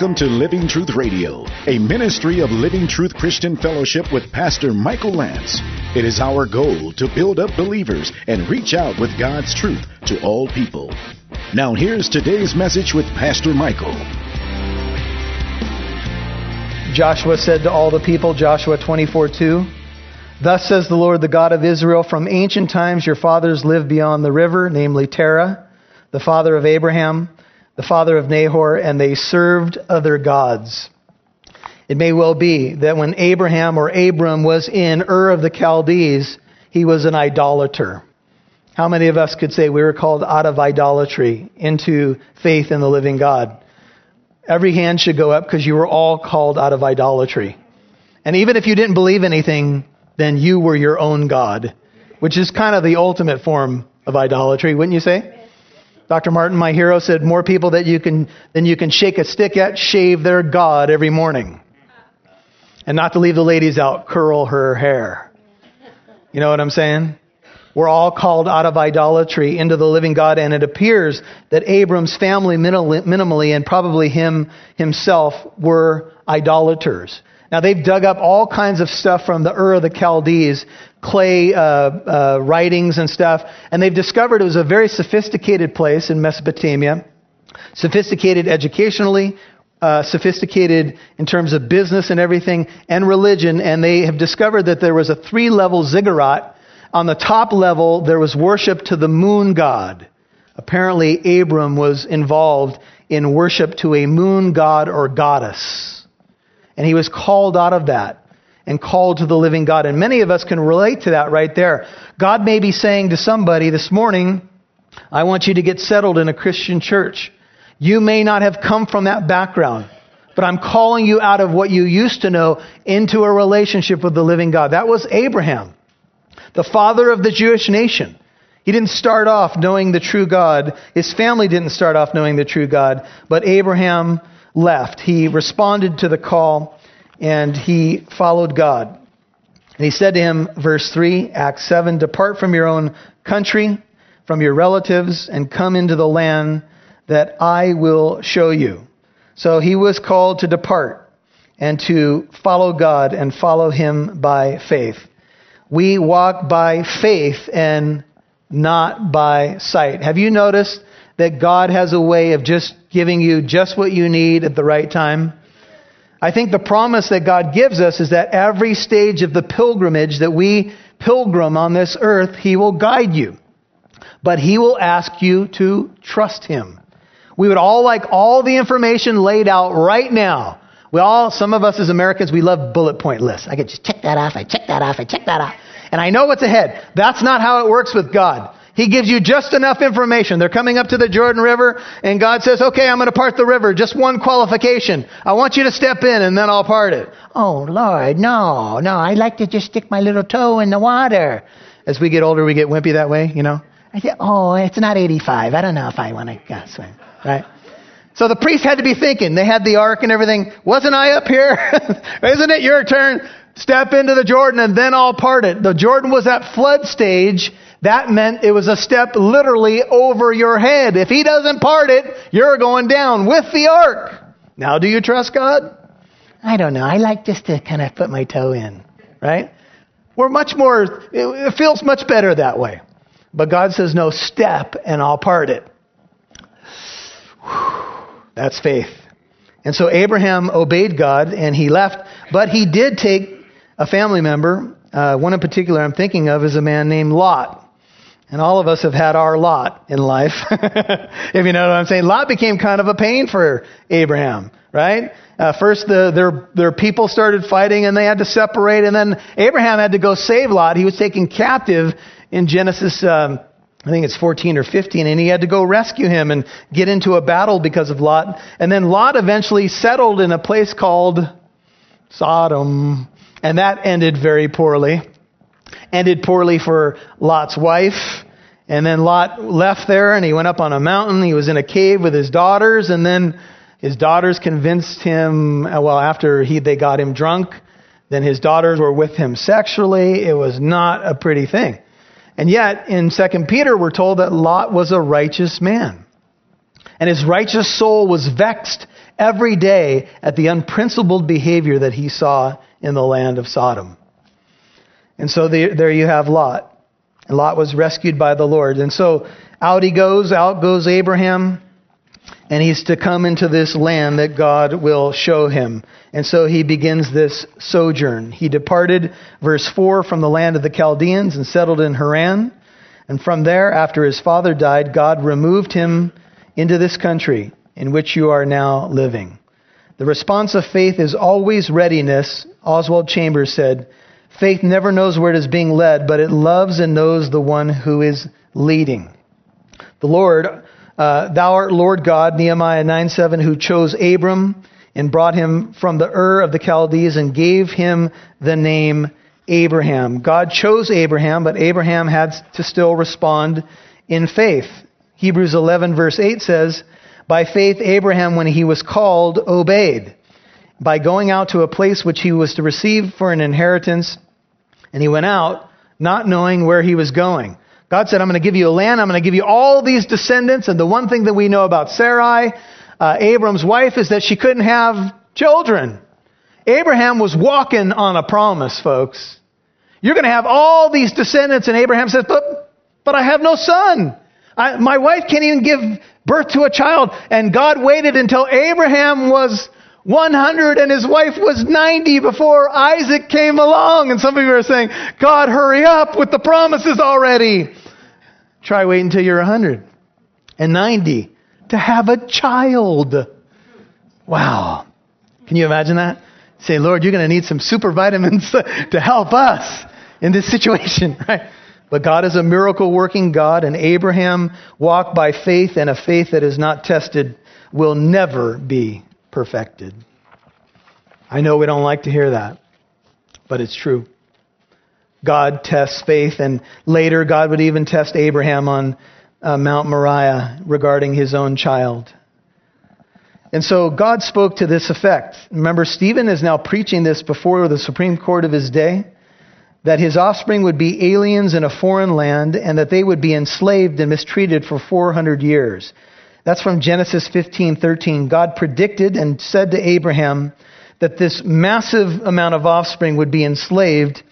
Welcome to Living Truth Radio, a ministry of Living Truth Christian Fellowship with Pastor Michael Lance. It is our goal to build up believers and reach out with God's truth to all people. Now, here's today's message with Pastor Michael. Joshua said to all the people, Joshua 24 2, Thus says the Lord, the God of Israel, from ancient times your fathers lived beyond the river, namely Terah, the father of Abraham the father of Nahor, and they served other gods. It may well be that when Abraham or Abram was in Ur of the Chaldees, he was an idolater. How many of us could say we were called out of idolatry into faith in the living God? Every hand should go up because you were all called out of idolatry. And even if you didn't believe anything, then you were your own God, which is kind of the ultimate form of idolatry, wouldn't you say? Dr. Martin, my hero, said more people that you can, than you can shake a stick at shave their God every morning. And not to leave the ladies out, curl her hair. You know what I'm saying? We're all called out of idolatry into the living God, and it appears that Abram's family minimally, and probably him himself, were idolaters. Now they've dug up all kinds of stuff from the Ur of the Chaldees, clay uh, uh, writings and stuff, and they've discovered it was a very sophisticated place in Mesopotamia, sophisticated educationally, uh, sophisticated in terms of business and everything, and religion, and they have discovered that there was a three-level ziggurat. On the top level, there was worship to the moon god. Apparently, Abram was involved in worship to a moon god or goddess. And he was called out of that and called to the living God. And many of us can relate to that right there. God may be saying to somebody this morning, I want you to get settled in a Christian church. You may not have come from that background, but I'm calling you out of what you used to know into a relationship with the living God. That was Abraham, the father of the Jewish nation. He didn't start off knowing the true God. His family didn't start off knowing the true God, but Abraham left. He responded to the call and he followed God. And he said to him, verse 3, Acts 7, Depart from your own country, from your relatives, and come into the land that I will show you. So he was called to depart and to follow God and follow him by faith. We walk by faith and not by sight. Have you noticed that God has a way of just giving you just what you need at the right time? I think the promise that God gives us is that every stage of the pilgrimage that we pilgrim on this earth, He will guide you. But He will ask you to trust Him. We would all like all the information laid out right now. We all, some of us as Americans, we love bullet point lists. I could just check that off, I check that off, I check that off. And I know what's ahead. That's not how it works with God. He gives you just enough information. They're coming up to the Jordan River, and God says, okay, I'm going to part the river. Just one qualification. I want you to step in, and then I'll part it. Oh, Lord, no, no. I like to just stick my little toe in the water. As we get older, we get wimpy that way, you know? I say, oh, it's not 85. I don't know if I want to swim, right? So the priest had to be thinking. They had the ark and everything. Wasn't I up here? Isn't it your turn? Step into the Jordan and then I'll part it. The Jordan was at flood stage that meant it was a step literally over your head. If he doesn't part it, you're going down with the ark. Now, do you trust God? I don't know. I like just to kind of put my toe in, right? We're much more, it feels much better that way. But God says, no, step and I'll part it. That's faith. And so Abraham obeyed God and he left, but he did take a family member. Uh, one in particular I'm thinking of is a man named Lot. And all of us have had our lot in life. if you know what I'm saying. Lot became kind of a pain for Abraham, right? Uh, first, the, their, their people started fighting and they had to separate. And then Abraham had to go save Lot. He was taken captive in Genesis, um, I think it's 14 or 15, and he had to go rescue him and get into a battle because of Lot. And then Lot eventually settled in a place called Sodom. And that ended very poorly ended poorly for Lot's wife. And then Lot left there and he went up on a mountain. He was in a cave with his daughters. And then his daughters convinced him, well, after he, they got him drunk, then his daughters were with him sexually. It was not a pretty thing. And yet, in 2 Peter, we're told that Lot was a righteous man. And his righteous soul was vexed every day at the unprincipled behavior that he saw in the land of Sodom. And so the, there you have Lot. And Lot was rescued by the Lord. And so out he goes, out goes Abraham, and he's to come into this land that God will show him. And so he begins this sojourn. He departed, verse 4, from the land of the Chaldeans and settled in Haran. And from there, after his father died, God removed him into this country in which you are now living. The response of faith is always readiness. Oswald Chambers said, Faith never knows where it is being led, but it loves and knows the one who is leading. The Lord, uh, thou art Lord God, Nehemiah 9 7, who chose Abram and brought him from the Ur of the Chaldees and gave him the name Abraham. God chose Abraham, but Abraham had to still respond in faith. Hebrews 11, verse 8 says, By faith, Abraham, when he was called, obeyed. By going out to a place which he was to receive for an inheritance, and he went out, not knowing where he was going. God said, I'm going to give you a land, I'm going to give you all these descendants, and the one thing that we know about Sarai, uh, Abram's wife, is that she couldn't have children. Abraham was walking on a promise, folks. You're going to have all these descendants, and Abraham says, But, but I have no son. I, my wife can't even give birth to a child. And God waited until Abraham was 100 and his wife was 90 before Isaac came along. And some of you are saying, God, hurry up with the promises already. Try waiting until you're 100 and 90 to have a child. Wow. Can you imagine that? Say, Lord, you're going to need some super vitamins to help us in this situation, right? But God is a miracle working God, and Abraham walked by faith, and a faith that is not tested will never be perfected. I know we don't like to hear that, but it's true. God tests faith, and later God would even test Abraham on uh, Mount Moriah regarding his own child. And so God spoke to this effect. Remember, Stephen is now preaching this before the Supreme Court of his day that his offspring would be aliens in a foreign land and that they would be enslaved and mistreated for 400 years. That's from Genesis 15:13. God predicted and said to Abraham that this massive amount of offspring would be enslaved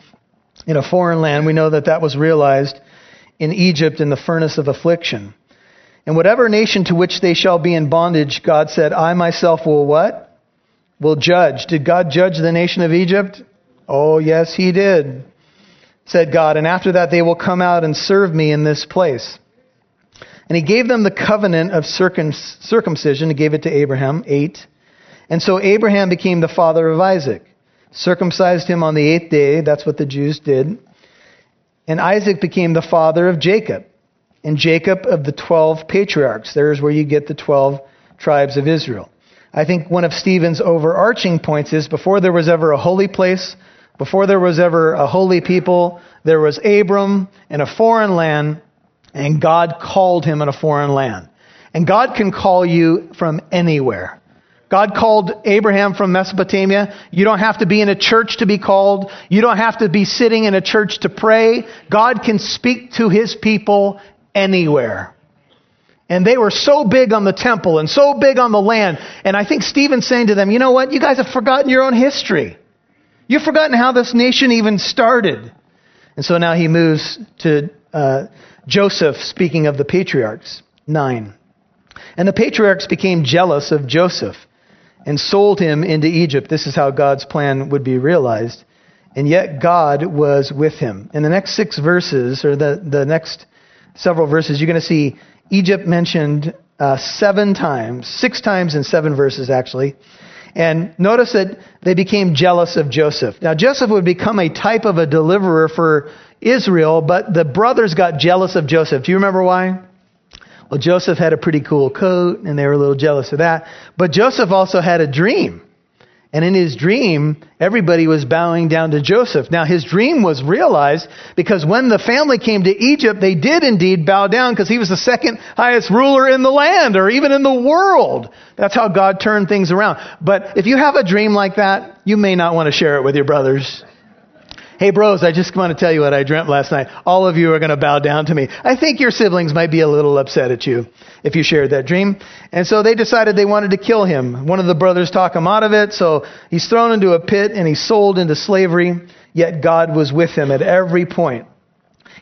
in a foreign land. We know that that was realized in Egypt in the furnace of affliction. And whatever nation to which they shall be in bondage, God said, I myself will what? Will judge. Did God judge the nation of Egypt? Oh, yes, he did said God, and after that they will come out and serve me in this place. And he gave them the covenant of circumcision. He gave it to Abraham, eight. And so Abraham became the father of Isaac, circumcised him on the eighth day. That's what the Jews did. And Isaac became the father of Jacob, and Jacob of the 12 patriarchs. There's where you get the 12 tribes of Israel. I think one of Stephen's overarching points is before there was ever a holy place, before there was ever a holy people, there was Abram in a foreign land, and God called him in a foreign land. And God can call you from anywhere. God called Abraham from Mesopotamia. You don't have to be in a church to be called. You don't have to be sitting in a church to pray. God can speak to his people anywhere. And they were so big on the temple and so big on the land. And I think Stephen's saying to them, you know what? You guys have forgotten your own history. You've forgotten how this nation even started. And so now he moves to uh, Joseph, speaking of the patriarchs. 9. And the patriarchs became jealous of Joseph and sold him into Egypt. This is how God's plan would be realized. And yet God was with him. In the next six verses, or the, the next several verses, you're going to see Egypt mentioned uh, seven times, six times in seven verses actually. And notice that they became jealous of Joseph. Now, Joseph would become a type of a deliverer for Israel, but the brothers got jealous of Joseph. Do you remember why? Well, Joseph had a pretty cool coat, and they were a little jealous of that. But Joseph also had a dream. And in his dream, everybody was bowing down to Joseph. Now, his dream was realized because when the family came to Egypt, they did indeed bow down because he was the second highest ruler in the land or even in the world. That's how God turned things around. But if you have a dream like that, you may not want to share it with your brothers. Hey, bros, I just want to tell you what I dreamt last night. All of you are going to bow down to me. I think your siblings might be a little upset at you if you shared that dream. And so they decided they wanted to kill him. One of the brothers talked him out of it, so he's thrown into a pit and he's sold into slavery, yet God was with him at every point.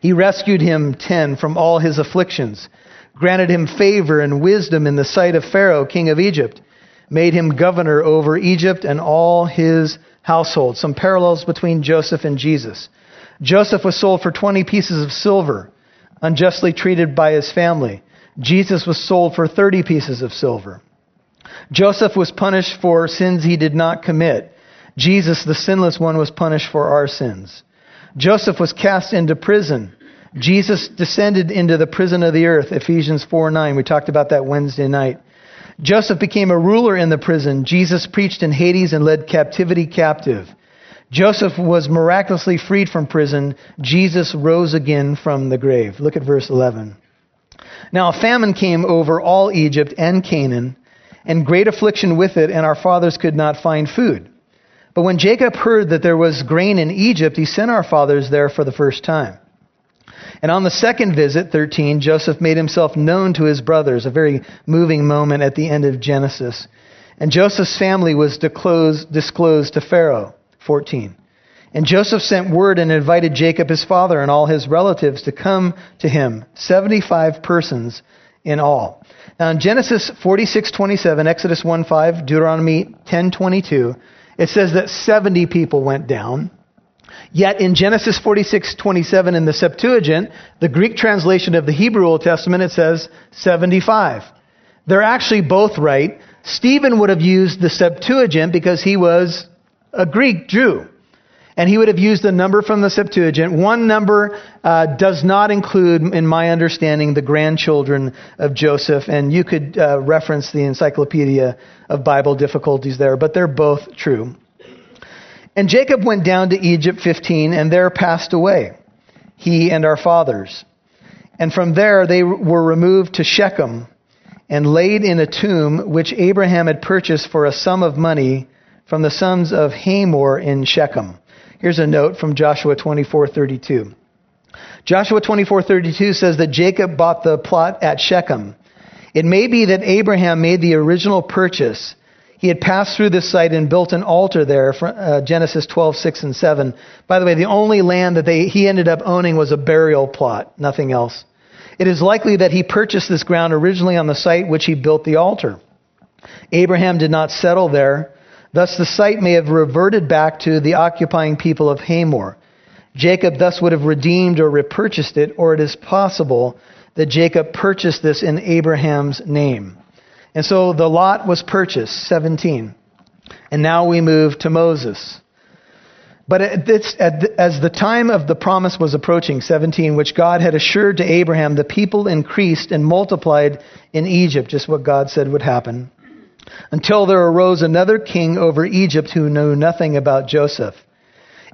He rescued him, 10, from all his afflictions, granted him favor and wisdom in the sight of Pharaoh, king of Egypt, made him governor over Egypt and all his household. Some parallels between Joseph and Jesus. Joseph was sold for 20 pieces of silver, unjustly treated by his family. Jesus was sold for 30 pieces of silver. Joseph was punished for sins he did not commit. Jesus, the sinless one, was punished for our sins. Joseph was cast into prison. Jesus descended into the prison of the earth, Ephesians 4 9. We talked about that Wednesday night. Joseph became a ruler in the prison. Jesus preached in Hades and led captivity captive. Joseph was miraculously freed from prison. Jesus rose again from the grave. Look at verse 11. Now a famine came over all Egypt and Canaan, and great affliction with it, and our fathers could not find food. But when Jacob heard that there was grain in Egypt, he sent our fathers there for the first time. And on the second visit, 13, Joseph made himself known to his brothers, a very moving moment at the end of Genesis. And Joseph's family was disclosed, to Pharaoh, 14. And Joseph sent word and invited Jacob his father and all his relatives to come to him, 75 persons in all. Now in Genesis 46:27, Exodus 1:5, Deuteronomy 10:22, it says that 70 people went down. Yet in Genesis 46:27 in the Septuagint, the Greek translation of the Hebrew Old Testament, it says 75. They're actually both right. Stephen would have used the Septuagint because he was a Greek Jew. And he would have used the number from the Septuagint. One number uh, does not include, in my understanding, the grandchildren of Joseph. And you could uh, reference the Encyclopedia of Bible Difficulties there, but they're both true. And Jacob went down to Egypt 15 and there passed away, he and our fathers. And from there they were removed to Shechem and laid in a tomb which Abraham had purchased for a sum of money from the sons of Hamor in Shechem. Here's a note from Joshua 24:32. Joshua 24:32 says that Jacob bought the plot at Shechem. It may be that Abraham made the original purchase he had passed through this site and built an altar there, uh, Genesis 12, 6 and 7. By the way, the only land that they, he ended up owning was a burial plot, nothing else. It is likely that he purchased this ground originally on the site which he built the altar. Abraham did not settle there. Thus, the site may have reverted back to the occupying people of Hamor. Jacob thus would have redeemed or repurchased it, or it is possible that Jacob purchased this in Abraham's name. And so the lot was purchased, 17. And now we move to Moses. But as the time of the promise was approaching, 17, which God had assured to Abraham, the people increased and multiplied in Egypt, just what God said would happen, until there arose another king over Egypt who knew nothing about Joseph.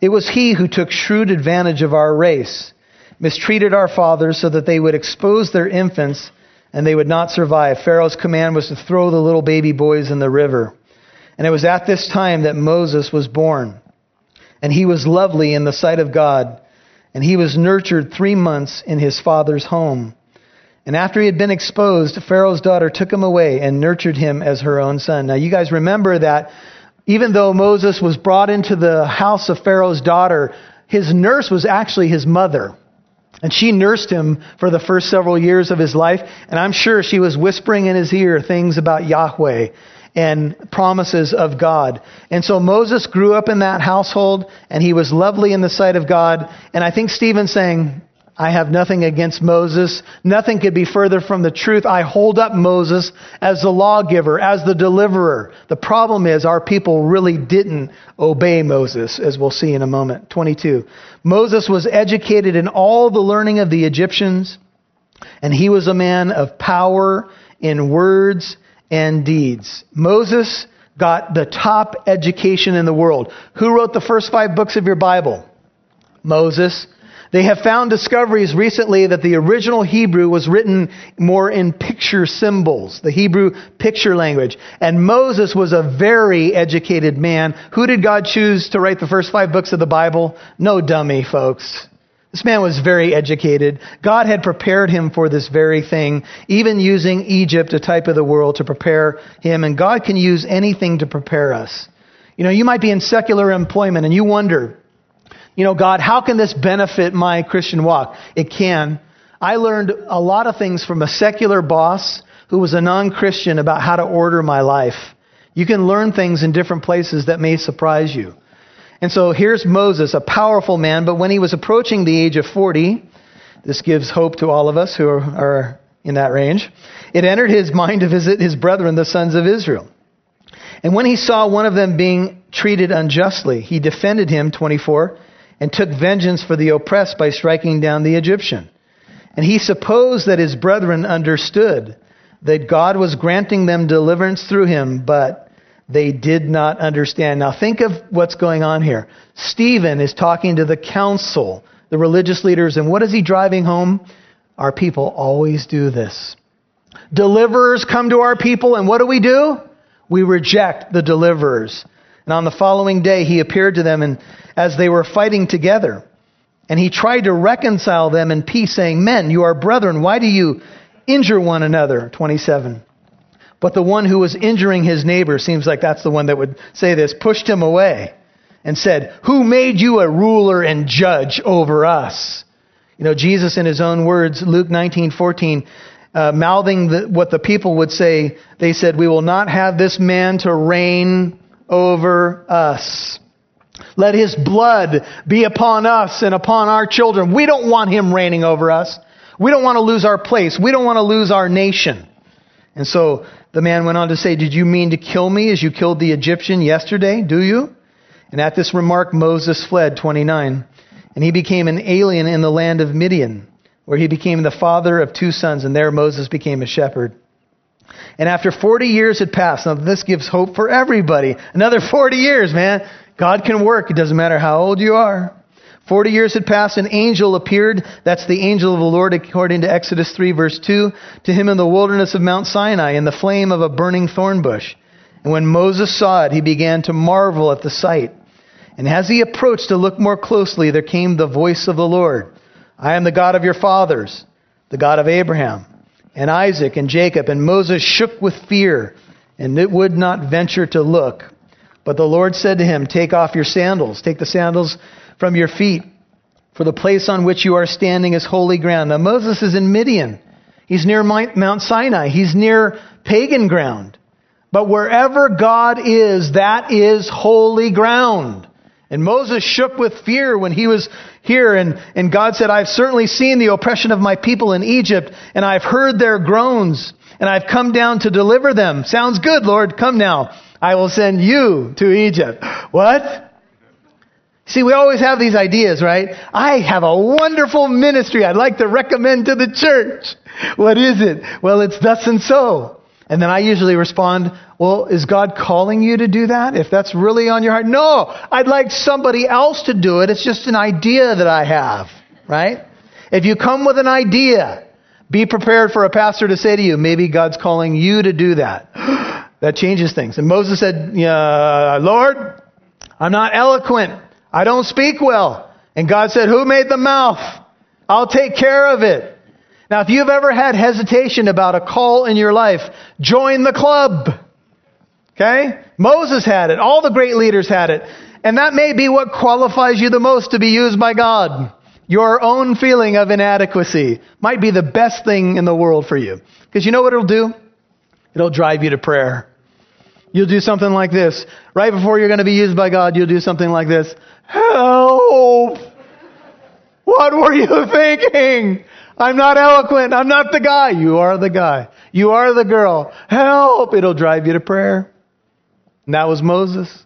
It was he who took shrewd advantage of our race, mistreated our fathers so that they would expose their infants and they would not survive. Pharaoh's command was to throw the little baby boys in the river. And it was at this time that Moses was born. And he was lovely in the sight of God. And he was nurtured three months in his father's home. And after he had been exposed, Pharaoh's daughter took him away and nurtured him as her own son. Now, you guys remember that even though Moses was brought into the house of Pharaoh's daughter, his nurse was actually his mother. And she nursed him for the first several years of his life. And I'm sure she was whispering in his ear things about Yahweh and promises of God. And so Moses grew up in that household and he was lovely in the sight of God. And I think Stephen's saying, I have nothing against Moses. Nothing could be further from the truth. I hold up Moses as the lawgiver, as the deliverer. The problem is our people really didn't obey Moses, as we'll see in a moment. 22. Moses was educated in all the learning of the Egyptians, and he was a man of power in words and deeds. Moses got the top education in the world. Who wrote the first five books of your Bible? Moses. They have found discoveries recently that the original Hebrew was written more in picture symbols, the Hebrew picture language. And Moses was a very educated man. Who did God choose to write the first five books of the Bible? No dummy, folks. This man was very educated. God had prepared him for this very thing, even using Egypt, a type of the world, to prepare him. And God can use anything to prepare us. You know, you might be in secular employment and you wonder, you know, God, how can this benefit my Christian walk? It can. I learned a lot of things from a secular boss who was a non Christian about how to order my life. You can learn things in different places that may surprise you. And so here's Moses, a powerful man, but when he was approaching the age of 40, this gives hope to all of us who are in that range, it entered his mind to visit his brethren, the sons of Israel. And when he saw one of them being treated unjustly, he defended him, 24, and took vengeance for the oppressed by striking down the Egyptian. And he supposed that his brethren understood that God was granting them deliverance through him, but they did not understand. Now think of what's going on here. Stephen is talking to the council, the religious leaders, and what is he driving home? Our people always do this. Deliverers come to our people, and what do we do? We reject the deliverers. And on the following day, he appeared to them and as they were fighting together. And he tried to reconcile them in peace, saying, Men, you are brethren. Why do you injure one another? 27. But the one who was injuring his neighbor, seems like that's the one that would say this, pushed him away and said, Who made you a ruler and judge over us? You know, Jesus, in his own words, Luke 19 14, uh, mouthing the, what the people would say, they said, We will not have this man to reign over us. Let his blood be upon us and upon our children. We don't want him reigning over us. We don't want to lose our place. We don't want to lose our nation. And so the man went on to say, Did you mean to kill me as you killed the Egyptian yesterday? Do you? And at this remark, Moses fled, 29. And he became an alien in the land of Midian, where he became the father of two sons, and there Moses became a shepherd. And after 40 years had passed, now this gives hope for everybody. Another 40 years, man. God can work. It doesn't matter how old you are. 40 years had passed, an angel appeared. That's the angel of the Lord, according to Exodus 3, verse 2, to him in the wilderness of Mount Sinai, in the flame of a burning thorn bush. And when Moses saw it, he began to marvel at the sight. And as he approached to look more closely, there came the voice of the Lord I am the God of your fathers, the God of Abraham, and Isaac, and Jacob. And Moses shook with fear, and it would not venture to look. But the Lord said to him, Take off your sandals, take the sandals from your feet, for the place on which you are standing is holy ground. Now, Moses is in Midian. He's near Mount Sinai. He's near pagan ground. But wherever God is, that is holy ground. And Moses shook with fear when he was here, and, and God said, I've certainly seen the oppression of my people in Egypt, and I've heard their groans, and I've come down to deliver them. Sounds good, Lord. Come now. I will send you to Egypt. What? See, we always have these ideas, right? I have a wonderful ministry I'd like to recommend to the church. What is it? Well, it's thus and so. And then I usually respond, well, is God calling you to do that? If that's really on your heart? No, I'd like somebody else to do it. It's just an idea that I have, right? If you come with an idea, be prepared for a pastor to say to you, maybe God's calling you to do that. That changes things. And Moses said, yeah, Lord, I'm not eloquent. I don't speak well. And God said, Who made the mouth? I'll take care of it. Now, if you've ever had hesitation about a call in your life, join the club. Okay? Moses had it. All the great leaders had it. And that may be what qualifies you the most to be used by God. Your own feeling of inadequacy might be the best thing in the world for you. Because you know what it'll do? It'll drive you to prayer. You'll do something like this. Right before you're going to be used by God, you'll do something like this. Help! What were you thinking? I'm not eloquent. I'm not the guy. You are the guy. You are the girl. Help! It'll drive you to prayer. And that was Moses.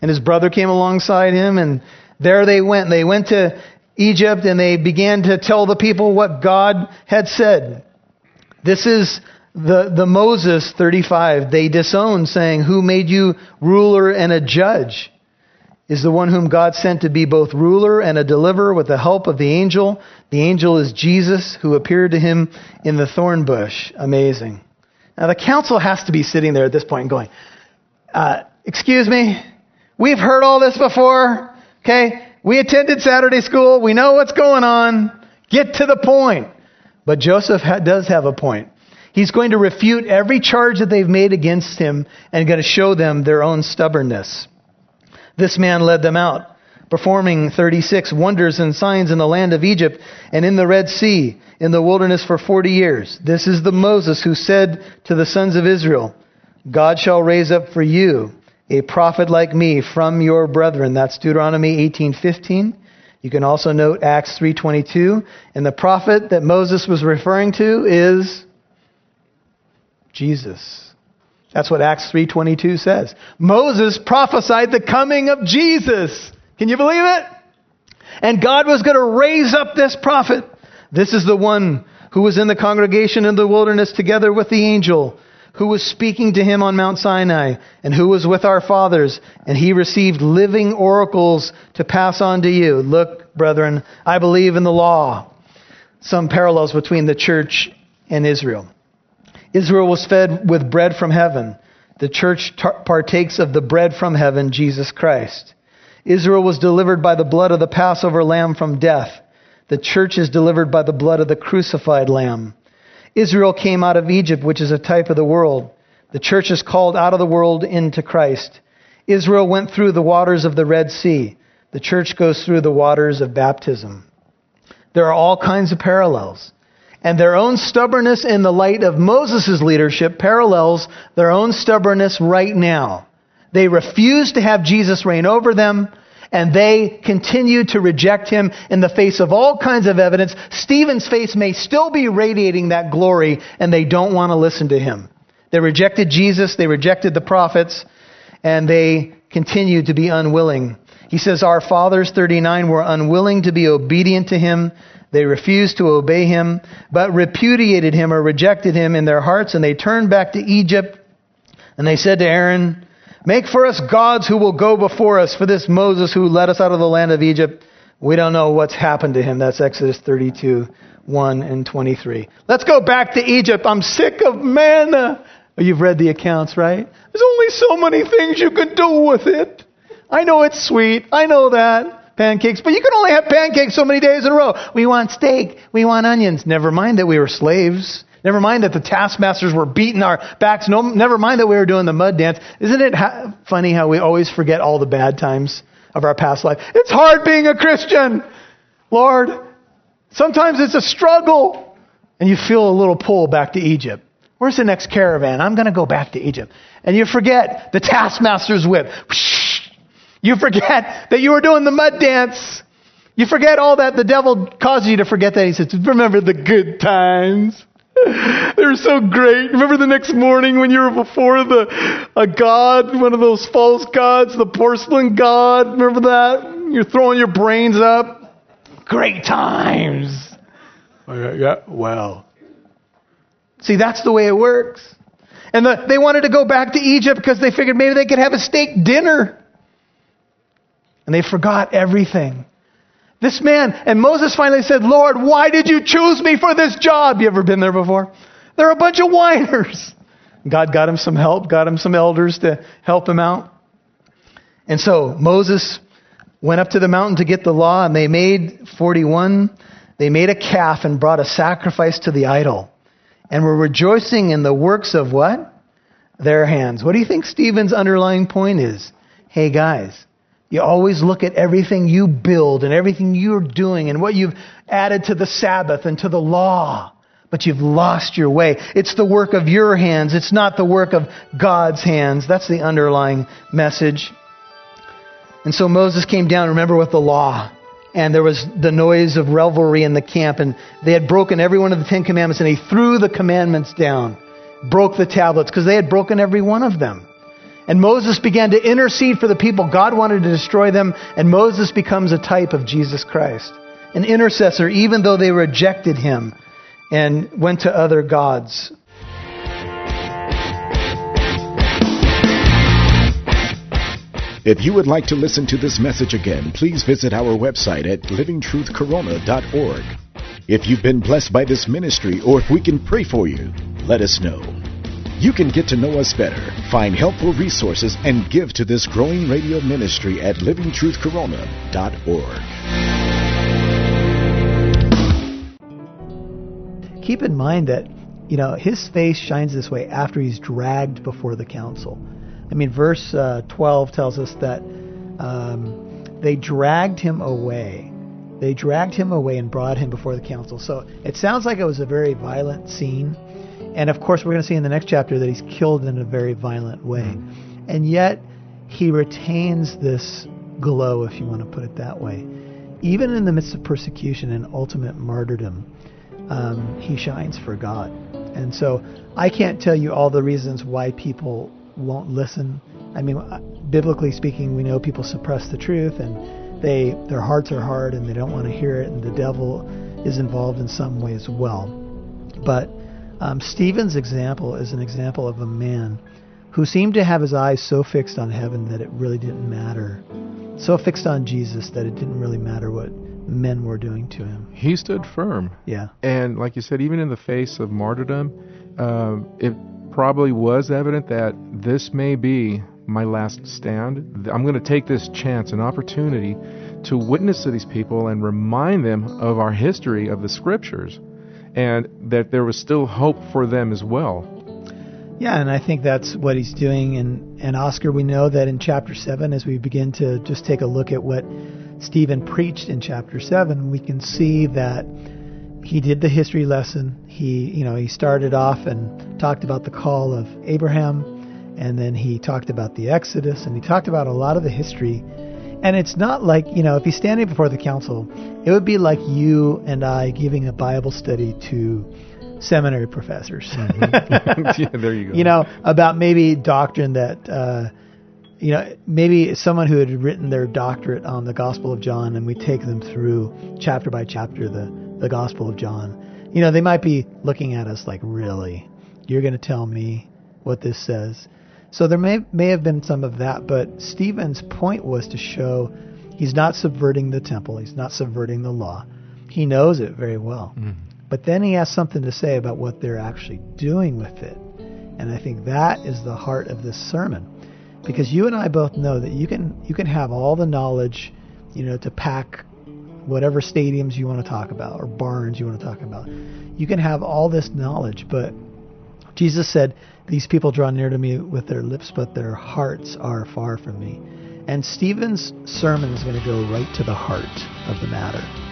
And his brother came alongside him, and there they went. They went to Egypt and they began to tell the people what God had said. This is the, the Moses 35, they disowned, saying, Who made you ruler and a judge? Is the one whom God sent to be both ruler and a deliverer with the help of the angel. The angel is Jesus, who appeared to him in the thorn bush. Amazing. Now, the council has to be sitting there at this point and going, uh, Excuse me, we've heard all this before, okay? We attended Saturday school. We know what's going on. Get to the point. But Joseph ha- does have a point. He's going to refute every charge that they've made against him and going to show them their own stubbornness. This man led them out, performing 36 wonders and signs in the land of Egypt and in the Red Sea, in the wilderness for 40 years. This is the Moses who said to the sons of Israel, God shall raise up for you a prophet like me from your brethren. That's Deuteronomy 18:15. You can also note Acts 3:22, and the prophet that Moses was referring to is Jesus. That's what Acts 3:22 says. Moses prophesied the coming of Jesus. Can you believe it? And God was going to raise up this prophet. This is the one who was in the congregation in the wilderness together with the angel who was speaking to him on Mount Sinai and who was with our fathers and he received living oracles to pass on to you. Look, brethren, I believe in the law. Some parallels between the church and Israel. Israel was fed with bread from heaven. The church tar- partakes of the bread from heaven, Jesus Christ. Israel was delivered by the blood of the Passover lamb from death. The church is delivered by the blood of the crucified lamb. Israel came out of Egypt, which is a type of the world. The church is called out of the world into Christ. Israel went through the waters of the Red Sea. The church goes through the waters of baptism. There are all kinds of parallels. And their own stubbornness in the light of Moses' leadership parallels their own stubbornness right now. They refuse to have Jesus reign over them, and they continue to reject him in the face of all kinds of evidence. Stephen's face may still be radiating that glory, and they don't want to listen to him. They rejected Jesus, they rejected the prophets, and they continue to be unwilling. He says, Our fathers, 39, were unwilling to be obedient to him. They refused to obey him, but repudiated him or rejected him in their hearts, and they turned back to Egypt. And they said to Aaron, Make for us gods who will go before us, for this Moses who led us out of the land of Egypt. We don't know what's happened to him. That's Exodus 32, 1 and 23. Let's go back to Egypt. I'm sick of manna. Oh, uh, you've read the accounts, right? There's only so many things you can do with it. I know it's sweet. I know that pancakes, but you can only have pancakes so many days in a row. We want steak. We want onions. Never mind that we were slaves. Never mind that the taskmasters were beating our backs. No, never mind that we were doing the mud dance. Isn't it ha- funny how we always forget all the bad times of our past life? It's hard being a Christian. Lord, sometimes it's a struggle. And you feel a little pull back to Egypt. Where's the next caravan? I'm going to go back to Egypt. And you forget the taskmaster's whip. You forget that you were doing the mud dance. You forget all that. The devil causes you to forget that. He says, Remember the good times. They were so great. Remember the next morning when you were before the a god, one of those false gods, the porcelain god. Remember that? You're throwing your brains up. Great times. Oh, yeah, well. See, that's the way it works. And the, they wanted to go back to Egypt because they figured maybe they could have a steak dinner. And they forgot everything. This man, and Moses finally said, Lord, why did you choose me for this job? You ever been there before? They're a bunch of whiners. God got him some help, got him some elders to help him out. And so Moses went up to the mountain to get the law, and they made 41. They made a calf and brought a sacrifice to the idol. And were rejoicing in the works of what? Their hands. What do you think Stephen's underlying point is? Hey guys, you always look at everything you build and everything you're doing and what you've added to the Sabbath and to the law, but you've lost your way. It's the work of your hands, it's not the work of God's hands. That's the underlying message. And so Moses came down, remember, with the law. And there was the noise of revelry in the camp, and they had broken every one of the Ten Commandments, and he threw the commandments down, broke the tablets, because they had broken every one of them. And Moses began to intercede for the people. God wanted to destroy them, and Moses becomes a type of Jesus Christ, an intercessor, even though they rejected him and went to other gods. If you would like to listen to this message again, please visit our website at livingtruthcorona.org. If you've been blessed by this ministry or if we can pray for you, let us know. You can get to know us better, find helpful resources, and give to this growing radio ministry at livingtruthcorona.org. Keep in mind that, you know, his face shines this way after he's dragged before the council. I mean, verse uh, 12 tells us that um, they dragged him away. They dragged him away and brought him before the council. So it sounds like it was a very violent scene. And of course, we're going to see in the next chapter that he's killed in a very violent way. Mm-hmm. And yet, he retains this glow, if you want to put it that way. Even in the midst of persecution and ultimate martyrdom, um, he shines for God. And so I can't tell you all the reasons why people won't listen. I mean, uh, biblically speaking, we know people suppress the truth and they their hearts are hard and they don't want to hear it, and the devil is involved in some way as well. But um, Stephen's example is an example of a man who seemed to have his eyes so fixed on heaven that it really didn't matter, so fixed on Jesus that it didn't really matter what men were doing to him. He stood firm. Yeah. And like you said, even in the face of martyrdom, um, it probably was evident that this may be my last stand. I'm going to take this chance, an opportunity to witness to these people and remind them of our history of the scriptures and that there was still hope for them as well. Yeah, and I think that's what he's doing. And, and Oscar, we know that in chapter 7, as we begin to just take a look at what Stephen preached in chapter 7, we can see that he did the history lesson. He, you know, he started off and talked about the call of Abraham, and then he talked about the Exodus, and he talked about a lot of the history and it's not like, you know, if he's standing before the council, it would be like you and I giving a Bible study to seminary professors. Mm-hmm. yeah, there you go. You know, about maybe doctrine that, uh, you know, maybe someone who had written their doctorate on the Gospel of John, and we take them through chapter by chapter the, the Gospel of John. You know, they might be looking at us like, really? You're going to tell me what this says? So there may may have been some of that, but Stephen's point was to show he's not subverting the temple, he's not subverting the law. He knows it very well. Mm. But then he has something to say about what they're actually doing with it. And I think that is the heart of this sermon. Because you and I both know that you can you can have all the knowledge, you know, to pack whatever stadiums you want to talk about or barns you want to talk about. You can have all this knowledge, but Jesus said, These people draw near to me with their lips, but their hearts are far from me. And Stephen's sermon is going to go right to the heart of the matter.